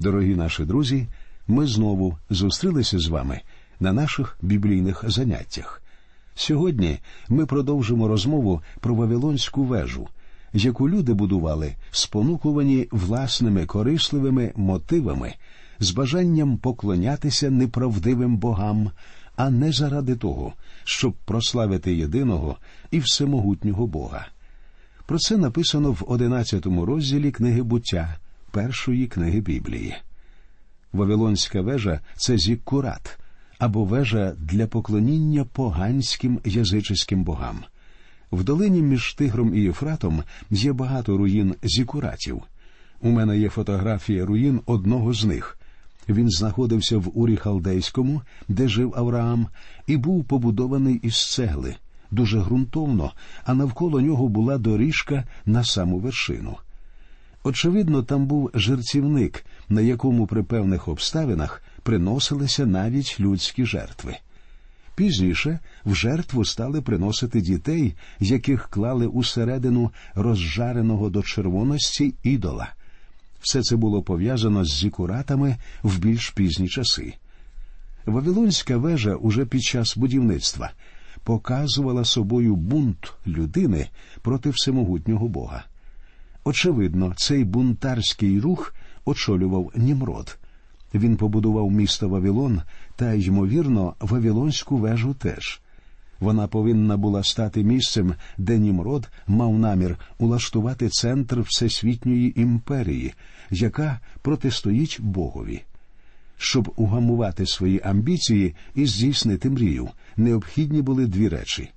Дорогі наші друзі, ми знову зустрілися з вами на наших біблійних заняттях. Сьогодні ми продовжимо розмову про Вавилонську вежу, яку люди будували, спонукувані власними корисливими мотивами, з бажанням поклонятися неправдивим богам, а не заради того, щоб прославити єдиного і всемогутнього Бога. Про це написано в одинадцятому розділі книги буття першої книги Біблії. Вавилонська вежа це зіккурат або вежа для поклоніння поганським язичським богам. В долині між Тигром і Єфратом є багато руїн зікуратів. У мене є фотографія руїн одного з них. Він знаходився в Урі Халдейському, де жив Авраам, і був побудований із цегли, дуже ґрунтовно, а навколо нього була доріжка на саму вершину. Очевидно, там був жерцівник, на якому при певних обставинах приносилися навіть людські жертви. Пізніше в жертву стали приносити дітей, яких клали усередину розжареного до червоності ідола. Все це було пов'язано з зікуратами в більш пізні часи. Вавилонська вежа уже під час будівництва показувала собою бунт людини проти всемогутнього Бога. Очевидно, цей бунтарський рух очолював Німрод. Він побудував місто Вавилон та, ймовірно, Вавилонську вежу теж. Вона повинна була стати місцем, де Німрод мав намір улаштувати центр всесвітньої імперії, яка протистоїть Богові. Щоб угамувати свої амбіції і здійснити мрію, необхідні були дві речі: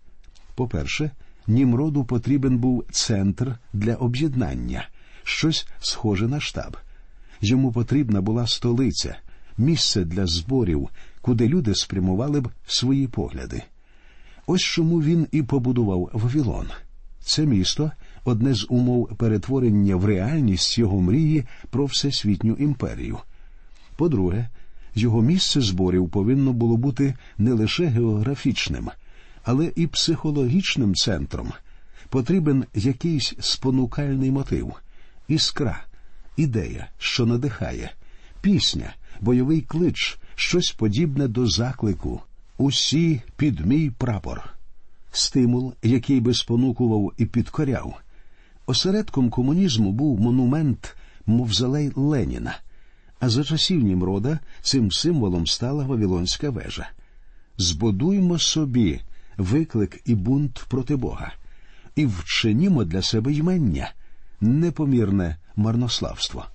по-перше, Німроду потрібен був центр для об'єднання, щось схоже на штаб. Йому потрібна була столиця, місце для зборів, куди люди спрямували б свої погляди. Ось чому він і побудував Вавилон. Це місто одне з умов перетворення в реальність його мрії про всесвітню імперію. По-друге, його місце зборів повинно було бути не лише географічним, але і психологічним центром. Потрібен якийсь спонукальний мотив, іскра, ідея, що надихає, пісня, бойовий клич, щось подібне до заклику. Усі під мій прапор, стимул, який би спонукував і підкоряв. Осередком комунізму був монумент Мовзалей Леніна, а за часів Німрода цим символом стала Вавилонська вежа. Збудуймо собі виклик і бунт проти Бога, і вчинімо для себе ймення, непомірне марнославство.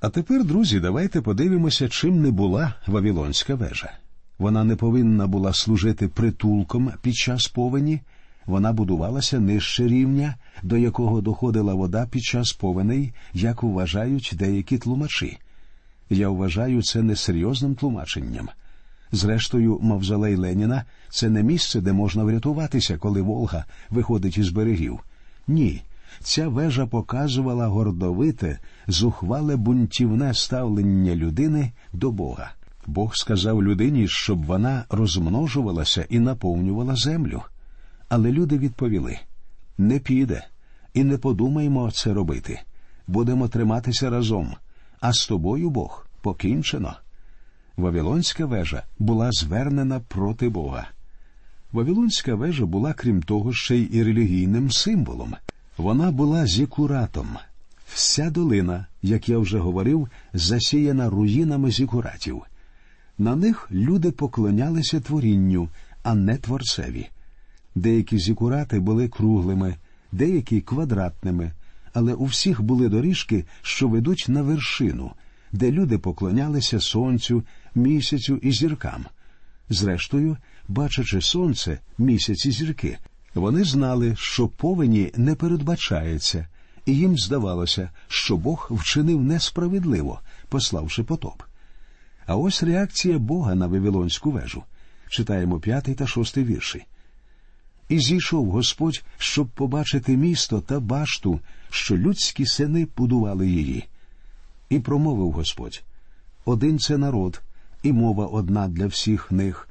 А тепер, друзі, давайте подивимося, чим не була Вавилонська вежа. Вона не повинна була служити притулком під час повені, вона будувалася нижче рівня, до якого доходила вода під час повеней, як вважають деякі тлумачі. Я вважаю це несерйозним тлумаченням. Зрештою, мавзолей Леніна це не місце, де можна врятуватися, коли Волга виходить із берегів. Ні, ця вежа показувала гордовите, зухвале бунтівне ставлення людини до Бога. Бог сказав людині, щоб вона розмножувалася і наповнювала землю. Але люди відповіли не піде, і не подумаймо це робити. Будемо триматися разом, а з тобою Бог покінчено. Вавилонська вежа була звернена проти Бога. Вавилонська вежа була, крім того, ще й і релігійним символом. Вона була зікуратом. Вся долина, як я вже говорив, засіяна руїнами зікуратів. На них люди поклонялися творінню, а не творцеві. Деякі зікурати були круглими, деякі квадратними, але у всіх були доріжки, що ведуть на вершину, де люди поклонялися сонцю, місяцю і зіркам. Зрештою, бачачи сонце, місяць і зірки, вони знали, що повені не передбачається, і їм здавалося, що Бог вчинив несправедливо, пославши потоп. А ось реакція Бога на Вавилонську вежу. Читаємо п'ятий та шостий вірші. І зійшов Господь, щоб побачити місто та башту, що людські сини будували її. І промовив Господь один це народ, і мова одна для всіх них,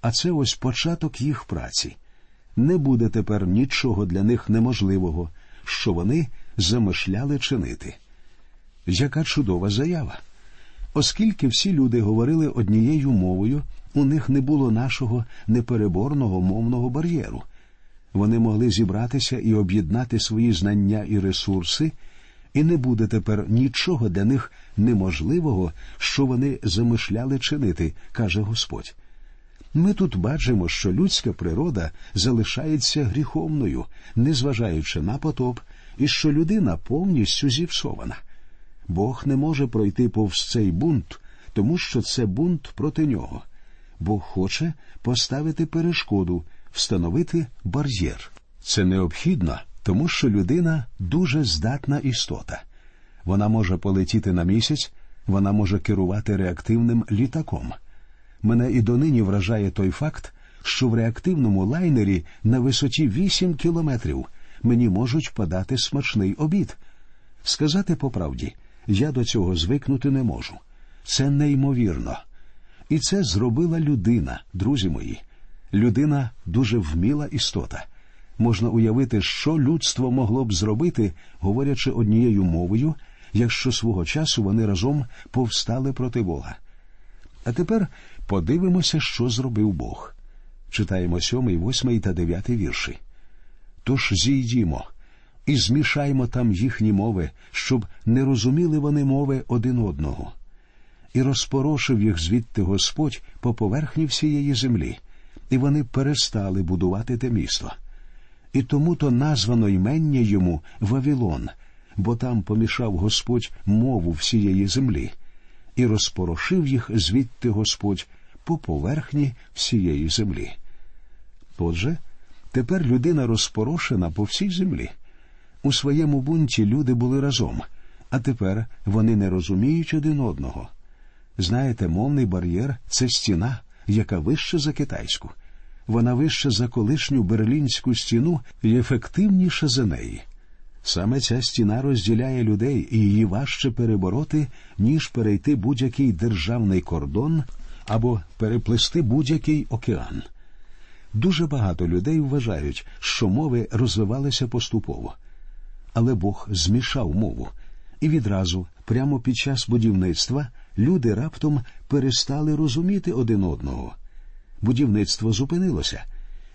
а це ось початок їх праці. Не буде тепер нічого для них неможливого, що вони замишляли чинити. Яка чудова заява! Оскільки всі люди говорили однією мовою, у них не було нашого непереборного мовного бар'єру. Вони могли зібратися і об'єднати свої знання і ресурси, і не буде тепер нічого для них неможливого, що вони замишляли чинити, каже Господь. Ми тут бачимо, що людська природа залишається гріховною, незважаючи на потоп, і що людина повністю зіпсована. Бог не може пройти повз цей бунт, тому що це бунт проти нього. Бог хоче поставити перешкоду, встановити бар'єр. Це необхідно, тому що людина дуже здатна істота. Вона може полетіти на місяць, вона може керувати реактивним літаком. Мене і донині вражає той факт, що в реактивному лайнері на висоті 8 кілометрів мені можуть подати смачний обід. Сказати по правді, я до цього звикнути не можу. Це неймовірно. І це зробила людина, друзі мої. Людина дуже вміла істота. Можна уявити, що людство могло б зробити, говорячи однією мовою, якщо свого часу вони разом повстали проти Бога. А тепер подивимося, що зробив Бог. Читаємо сьомий, восьмий та дев'ятий вірші. Тож зійдімо і змішаймо там їхні мови, щоб не розуміли вони мови один одного. І розпорошив їх звідти Господь по поверхні всієї землі, і вони перестали будувати те місто. І тому то названо ймення йому Вавилон, бо там помішав Господь мову всієї землі, і розпорошив їх звідти Господь по поверхні всієї землі. Отже, тепер людина розпорошена по всій землі. У своєму бунті люди були разом, а тепер вони не розуміють один одного. Знаєте, мовний бар'єр це стіна, яка вища за китайську. Вона вища за колишню берлінську стіну і ефективніша за неї. Саме ця стіна розділяє людей, і її важче перебороти, ніж перейти будь-який державний кордон або переплисти будь-який океан. Дуже багато людей вважають, що мови розвивалися поступово. Але Бог змішав мову, і відразу, прямо під час будівництва, люди раптом перестали розуміти один одного. Будівництво зупинилося,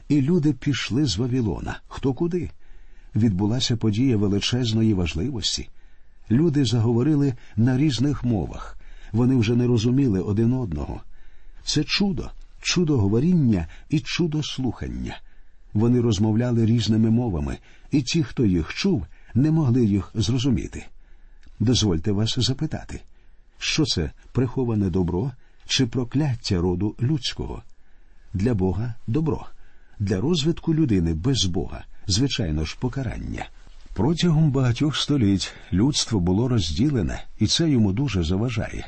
і люди пішли з Вавилона. Хто куди? Відбулася подія величезної важливості. Люди заговорили на різних мовах. Вони вже не розуміли один одного. Це чудо, чудо говоріння і чудо слухання. Вони розмовляли різними мовами, і ті, хто їх чув, не могли їх зрозуміти. Дозвольте вас запитати, що це приховане добро чи прокляття роду людського? Для Бога добро, для розвитку людини без Бога, звичайно ж, покарання. Протягом багатьох століть людство було розділене, і це йому дуже заважає.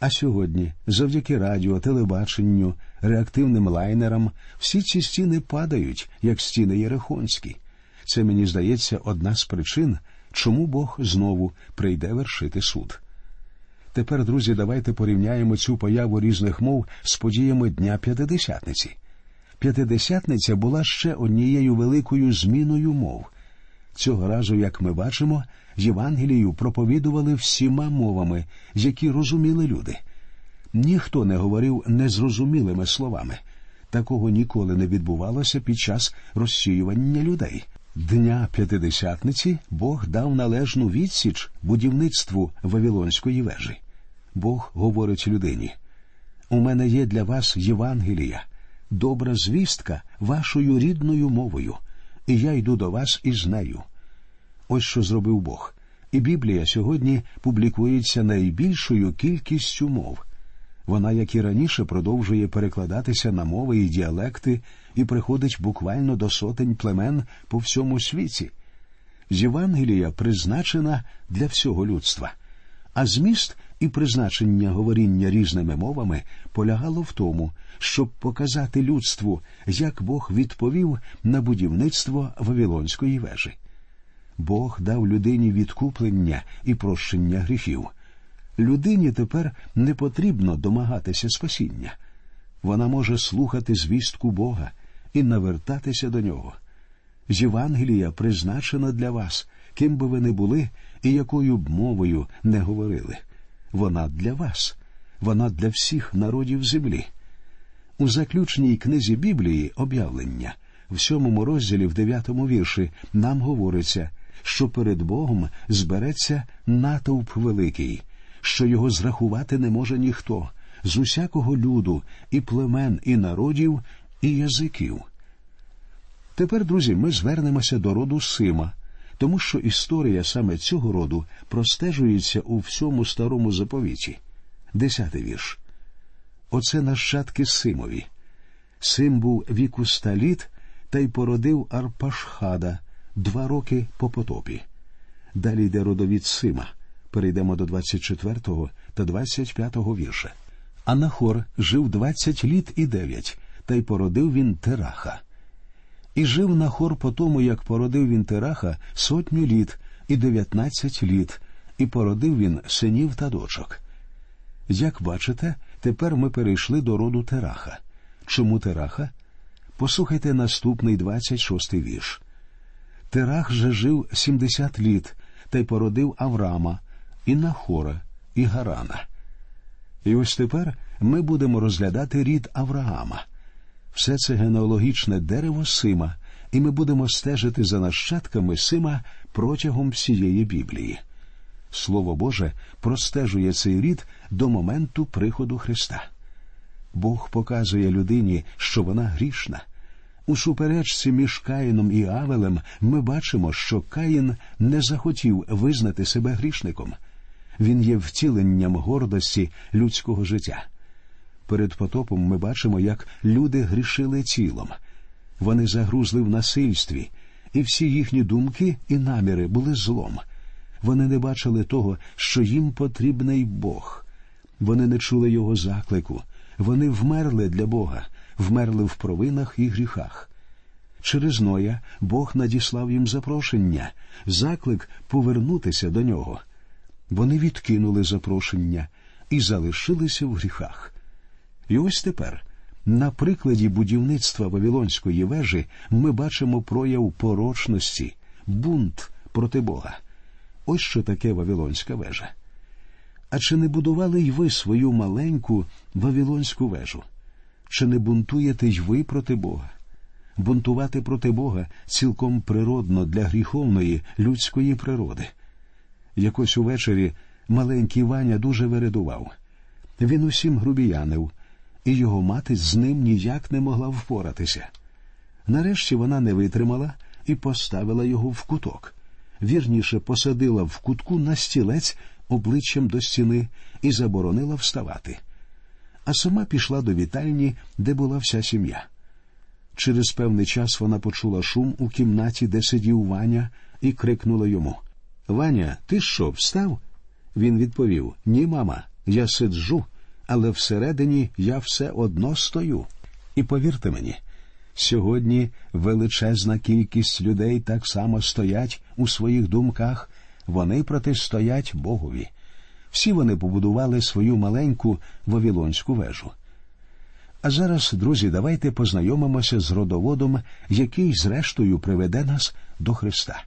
А сьогодні, завдяки радіо, телебаченню, реактивним лайнерам, всі ці стіни падають, як стіни Єрихонські. Це мені здається одна з причин, чому Бог знову прийде вершити суд. Тепер, друзі, давайте порівняємо цю появу різних мов з подіями Дня П'ятидесятниці. П'ятидесятниця була ще однією великою зміною мов. Цього разу, як ми бачимо, Євангелію проповідували всіма мовами, які розуміли люди. Ніхто не говорив незрозумілими словами. Такого ніколи не відбувалося під час розсіювання людей. Дня П'ятидесятниці Бог дав належну відсіч будівництву Вавилонської вежі. Бог говорить людині: У мене є для вас Євангелія, добра звістка вашою рідною мовою, і я йду до вас із нею. Ось що зробив Бог. І Біблія сьогодні публікується найбільшою кількістю мов. Вона, як і раніше, продовжує перекладатися на мови і діалекти і приходить буквально до сотень племен по всьому світі. Євангелія призначена для всього людства, а зміст і призначення говоріння різними мовами полягало в тому, щоб показати людству, як Бог відповів на будівництво Вавилонської вежі. Бог дав людині відкуплення і прощення гріхів. Людині тепер не потрібно домагатися спасіння. Вона може слухати звістку Бога і навертатися до нього. Євангелія призначена для вас, ким би ви не були і якою б мовою не говорили. Вона для вас. вона для всіх народів землі. У заключній книзі Біблії об'явлення в сьомому розділі, в дев'ятому вірші, нам говориться, що перед Богом збереться натовп великий, що його зрахувати не може ніхто з усякого люду, і племен, і народів, і язиків. Тепер, друзі, ми звернемося до роду Сима, тому що історія саме цього роду простежується у всьому старому заповіті. Десятий вірш. Оце нащадки Симові. Сим був віку ста літ та й породив Арпашхада два роки по потопі. Далі йде родовід Сима. Перейдемо до 24 та 25 вірша. Анахор жив двадцять літ і дев'ять, та й породив він Тераха. І жив Нахор по тому, як породив він Тераха сотню літ і дев'ятнадцять літ, і породив він синів та дочок. Як бачите, тепер ми перейшли до роду Тераха. Чому Тераха? Послухайте наступний двадцять шостий вірш. Терах же жив сімдесят літ та й породив Авраама, і Нахора, і Гарана. І ось тепер ми будемо розглядати рід Авраама. Все це генеалогічне дерево Сима, і ми будемо стежити за нащадками Сима протягом всієї Біблії. Слово Боже простежує цей рід до моменту приходу Христа. Бог показує людині, що вона грішна. У суперечці між Каїном і Авелем ми бачимо, що Каїн не захотів визнати себе грішником. Він є втіленням гордості людського життя. Перед потопом ми бачимо, як люди грішили тілом. Вони загрузли в насильстві, і всі їхні думки і наміри були злом. Вони не бачили того, що їм потрібний Бог. Вони не чули його заклику. Вони вмерли для Бога, вмерли в провинах і гріхах. Через Ноя Бог надіслав їм запрошення, заклик повернутися до нього. Вони відкинули запрошення і залишилися в гріхах. І ось тепер, на прикладі будівництва Вавилонської вежі, ми бачимо прояв порочності, бунт проти Бога. Ось що таке Вавилонська вежа. А чи не будували й ви свою маленьку Вавилонську вежу? Чи не бунтуєте й ви проти Бога? Бунтувати проти Бога цілком природно для гріховної людської природи. Якось увечері маленький Ваня дуже вередував. Він усім грубіянив, і його мати з ним ніяк не могла впоратися. Нарешті вона не витримала і поставила його в куток. Вірніше посадила в кутку на стілець обличчям до стіни і заборонила вставати. А сама пішла до вітальні, де була вся сім'я. Через певний час вона почула шум у кімнаті, де сидів Ваня, і крикнула йому Ваня, ти що, встав? Він відповів Ні, мама, я сиджу, але всередині я все одно стою. І повірте мені, сьогодні величезна кількість людей так само стоять у своїх думках, вони протистоять Богові. Всі вони побудували свою маленьку Вавилонську вежу. А зараз, друзі, давайте познайомимося з родоводом, який, зрештою, приведе нас до Христа.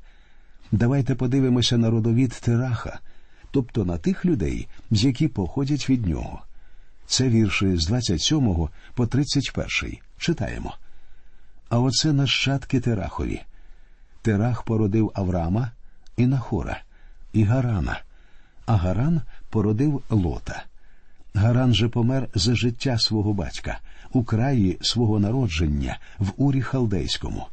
Давайте подивимося на родовід Тераха, тобто на тих людей, які походять від нього. Це вірші з 27 по 31. Читаємо. А оце нащадки Терахові. Терах породив Авраама і Нахора, і Гарана, а Гаран породив Лота. Гаран же помер за життя свого батька, у краї свого народження, в урі Халдейському.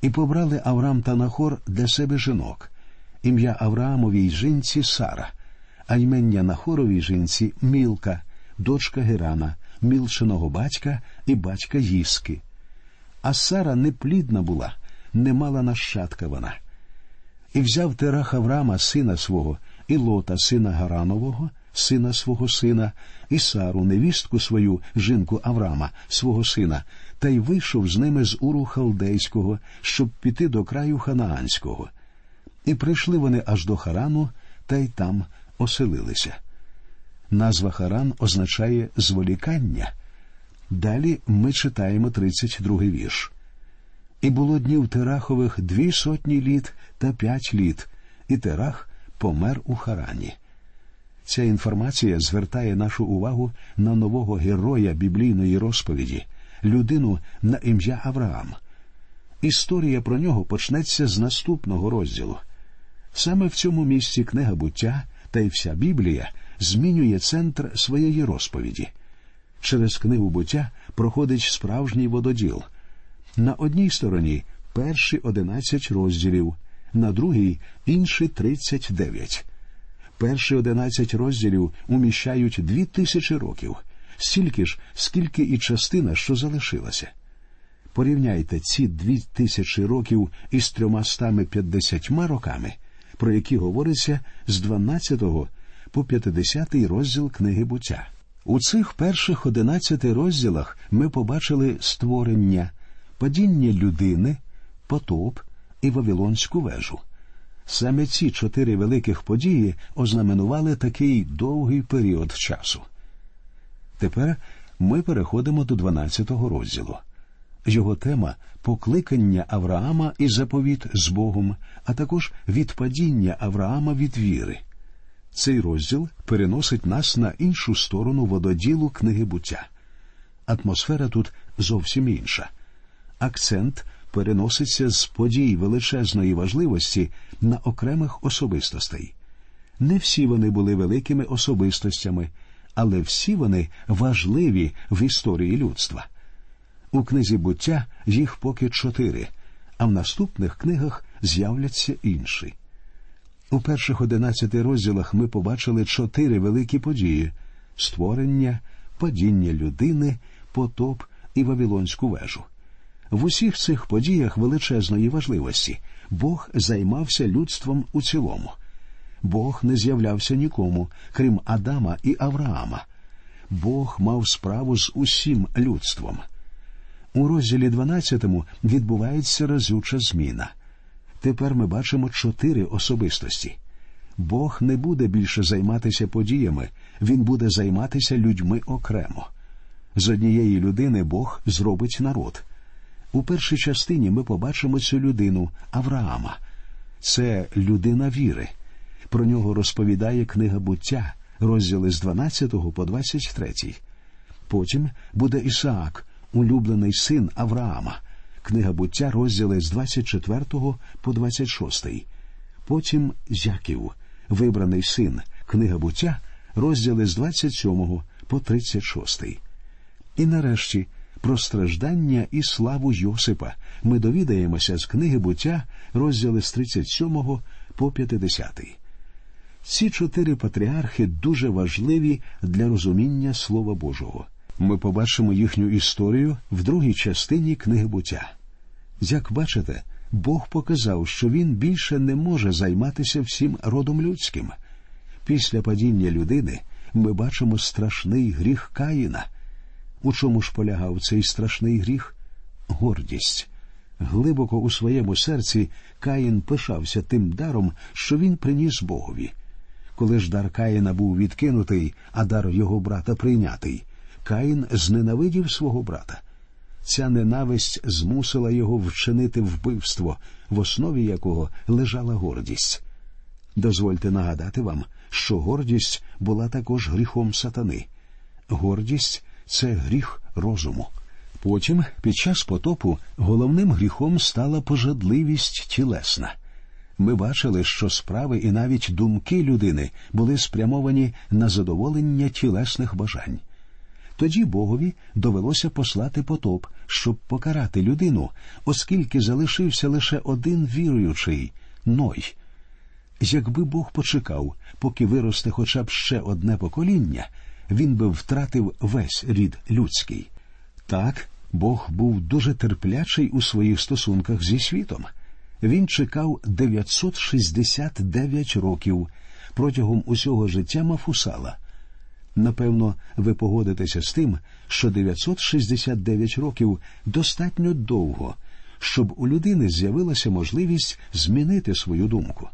І побрали Авраам та Нахор для себе жінок, ім'я Авраамовій жінці Сара, а ймення Нахоровій жінці Мілка, дочка Герана, мілченого батька і батька Їски. А Сара неплідна була, не мала нащадка вона. І взяв Терах Авраама, сина свого, і лота, сина Гаранового, сина свого сина, і Сару, невістку свою, жінку Авраама, свого сина, та й вийшов з ними з Уру Халдейського, щоб піти до краю Ханаанського. І прийшли вони аж до Харану, та й там оселилися. Назва Харан означає зволікання. Далі ми читаємо 32 вірш. І було днів Терахових дві сотні літ та п'ять літ, і Терах помер у Харані. Ця інформація звертає нашу увагу на нового героя біблійної розповіді, людину на ім'я Авраам. Історія про нього почнеться з наступного розділу. Саме в цьому місці книга буття та й вся Біблія змінює центр своєї розповіді. Через книгу буття проходить справжній вододіл. На одній стороні перші одинадцять розділів, на другій інші тридцять дев'ять. Перші одинадцять розділів уміщають дві тисячі років, стільки ж, скільки і частина, що залишилася. Порівняйте ці дві тисячі років із трьомастами п'ятдесятьма роками, про які говориться з 12 по 50 розділ книги буття. У цих перших одинадцяти розділах ми побачили створення, падіння людини, потоп і Вавилонську вежу. Саме ці чотири великих події ознаменували такий довгий період часу. Тепер ми переходимо до 12-го розділу. Його тема покликання Авраама і заповіт з Богом, а також відпадіння Авраама від віри. Цей розділ переносить нас на іншу сторону вододілу книги буття. Атмосфера тут зовсім інша. Акцент переноситься з подій величезної важливості на окремих особистостей. Не всі вони були великими особистостями, але всі вони важливі в історії людства. У книзі буття їх поки чотири, а в наступних книгах з'являться інші. У перших одинадцяти розділах ми побачили чотири великі події створення, падіння людини, потоп і Вавилонську вежу. В усіх цих подіях величезної важливості Бог займався людством у цілому. Бог не з'являвся нікому, крім Адама і Авраама. Бог мав справу з усім людством. У розділі 12 відбувається разюча зміна. Тепер ми бачимо чотири особистості. Бог не буде більше займатися подіями, він буде займатися людьми окремо. З однієї людини Бог зробить народ. У першій частині ми побачимо цю людину Авраама. Це людина віри. Про нього розповідає книга буття, розділи з 12 по 23. Потім буде Ісаак, улюблений син Авраама. Книга буття, розділи з 24 по 26. Потім Яків, вибраний син, книга буття, розділи з 27 по 36. І нарешті про страждання і славу Йосипа ми довідаємося з книги буття, розділи з 37 по 50. Ці чотири патріархи дуже важливі для розуміння Слова Божого. Ми побачимо їхню історію в другій частині книги буття. Як бачите, Бог показав, що він більше не може займатися всім родом людським. Після падіння людини ми бачимо страшний гріх Каїна. У чому ж полягав цей страшний гріх? Гордість. Глибоко у своєму серці Каїн пишався тим даром, що він приніс Богові. Коли ж дар Каїна був відкинутий, а дар його брата прийнятий, Каїн зненавидів свого брата. Ця ненависть змусила його вчинити вбивство, в основі якого лежала гордість. Дозвольте нагадати вам, що гордість була також гріхом сатани. Гордість це гріх розуму. Потім, під час потопу, головним гріхом стала пожадливість тілесна. Ми бачили, що справи і навіть думки людини були спрямовані на задоволення тілесних бажань. Тоді Богові довелося послати потоп, щоб покарати людину, оскільки залишився лише один віруючий Ной. Якби Бог почекав, поки виросте хоча б ще одне покоління, він би втратив весь рід людський. Так, Бог був дуже терплячий у своїх стосунках зі світом. Він чекав 969 років протягом усього життя Мафусала. Напевно, ви погодитеся з тим, що 969 років достатньо довго, щоб у людини з'явилася можливість змінити свою думку.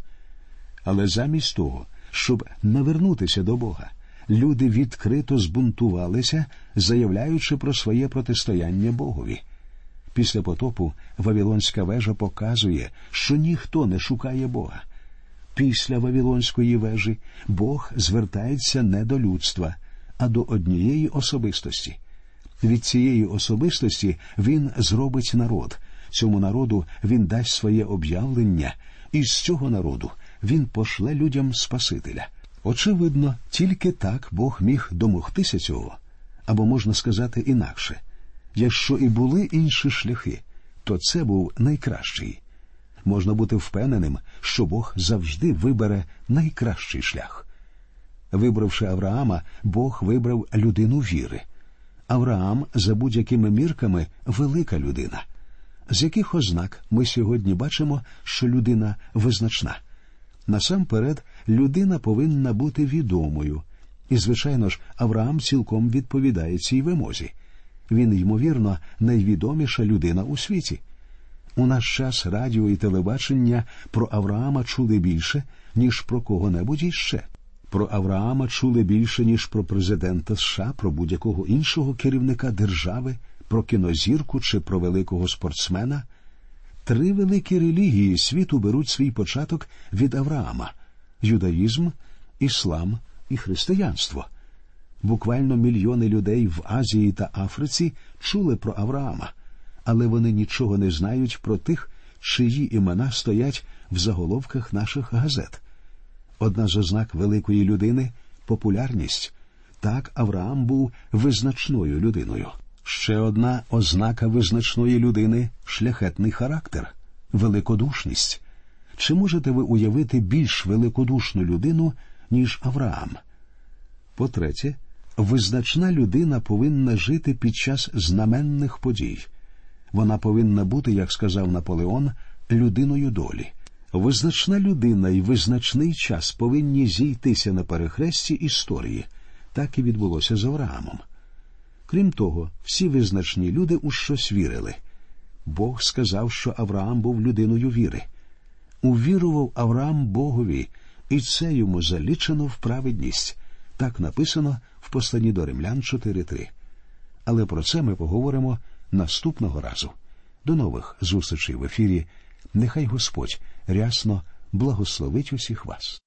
Але замість того, щоб навернутися до Бога, люди відкрито збунтувалися, заявляючи про своє протистояння Богові. Після потопу Вавилонська вежа показує, що ніхто не шукає Бога. Після Вавилонської вежі Бог звертається не до людства, а до однієї особистості. Від цієї особистості він зробить народ. Цьому народу він дасть своє об'явлення, і з цього народу він пошле людям Спасителя. Очевидно, тільки так Бог міг домогтися цього, або можна сказати інакше якщо і були інші шляхи, то це був найкращий. Можна бути впевненим, що Бог завжди вибере найкращий шлях. Вибравши Авраама, Бог вибрав людину віри. Авраам за будь-якими мірками велика людина. З яких ознак ми сьогодні бачимо, що людина визначна. Насамперед, людина повинна бути відомою, і, звичайно ж, Авраам цілком відповідає цій вимозі. Він, ймовірно, найвідоміша людина у світі. У наш час радіо і телебачення про Авраама чули більше, ніж про кого-небудь іще. Про Авраама чули більше, ніж про президента США, про будь-якого іншого керівника держави, про кінозірку чи про великого спортсмена. Три великі релігії світу беруть свій початок від Авраама юдаїзм, іслам і християнство. Буквально мільйони людей в Азії та Африці чули про Авраама, але вони нічого не знають про тих, чиї імена стоять в заголовках наших газет. Одна з ознак великої людини популярність. Так Авраам був визначною людиною. Ще одна ознака визначної людини шляхетний характер, великодушність. Чи можете ви уявити більш великодушну людину, ніж Авраам? По третє, визначна людина повинна жити під час знаменних подій. Вона повинна бути, як сказав Наполеон, людиною долі. Визначна людина і визначний час повинні зійтися на перехресті історії. Так і відбулося з Авраамом. Крім того, всі визначні люди у щось вірили. Бог сказав, що Авраам був людиною віри. Увірував Авраам Богові, і це йому залічено в праведність. Так написано в посланні до римлян 4.3. Але про це ми поговоримо наступного разу. До нових зустрічей в ефірі. Нехай Господь рясно благословить усіх вас.